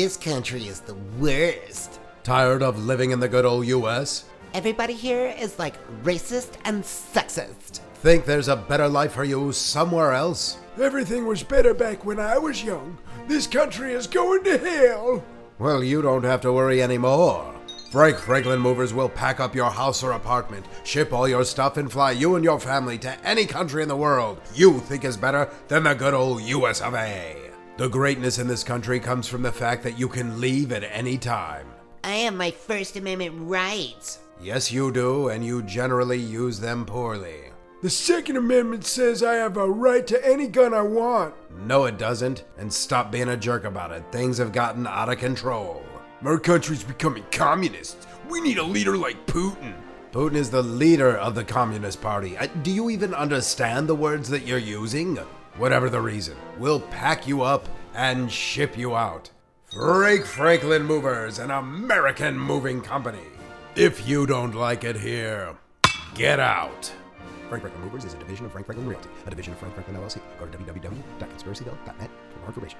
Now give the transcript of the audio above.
This country is the worst. Tired of living in the good old US? Everybody here is like racist and sexist. Think there's a better life for you somewhere else? Everything was better back when I was young. This country is going to hell. Well, you don't have to worry anymore. Frank Franklin Movers will pack up your house or apartment, ship all your stuff, and fly you and your family to any country in the world you think is better than the good old US of A. The greatness in this country comes from the fact that you can leave at any time. I have my First Amendment rights. Yes, you do, and you generally use them poorly. The Second Amendment says I have a right to any gun I want. No, it doesn't, and stop being a jerk about it. Things have gotten out of control. Our country's becoming communist. We need a leader like Putin. Putin is the leader of the Communist Party. Uh, do you even understand the words that you're using? Whatever the reason, we'll pack you up and ship you out. Frank Franklin Movers, an American moving company. If you don't like it here, get out. Frank Franklin Movers is a division of Frank Franklin Realty, a division of Frank Franklin LLC. Go to www.conspiracyhill.net for more information.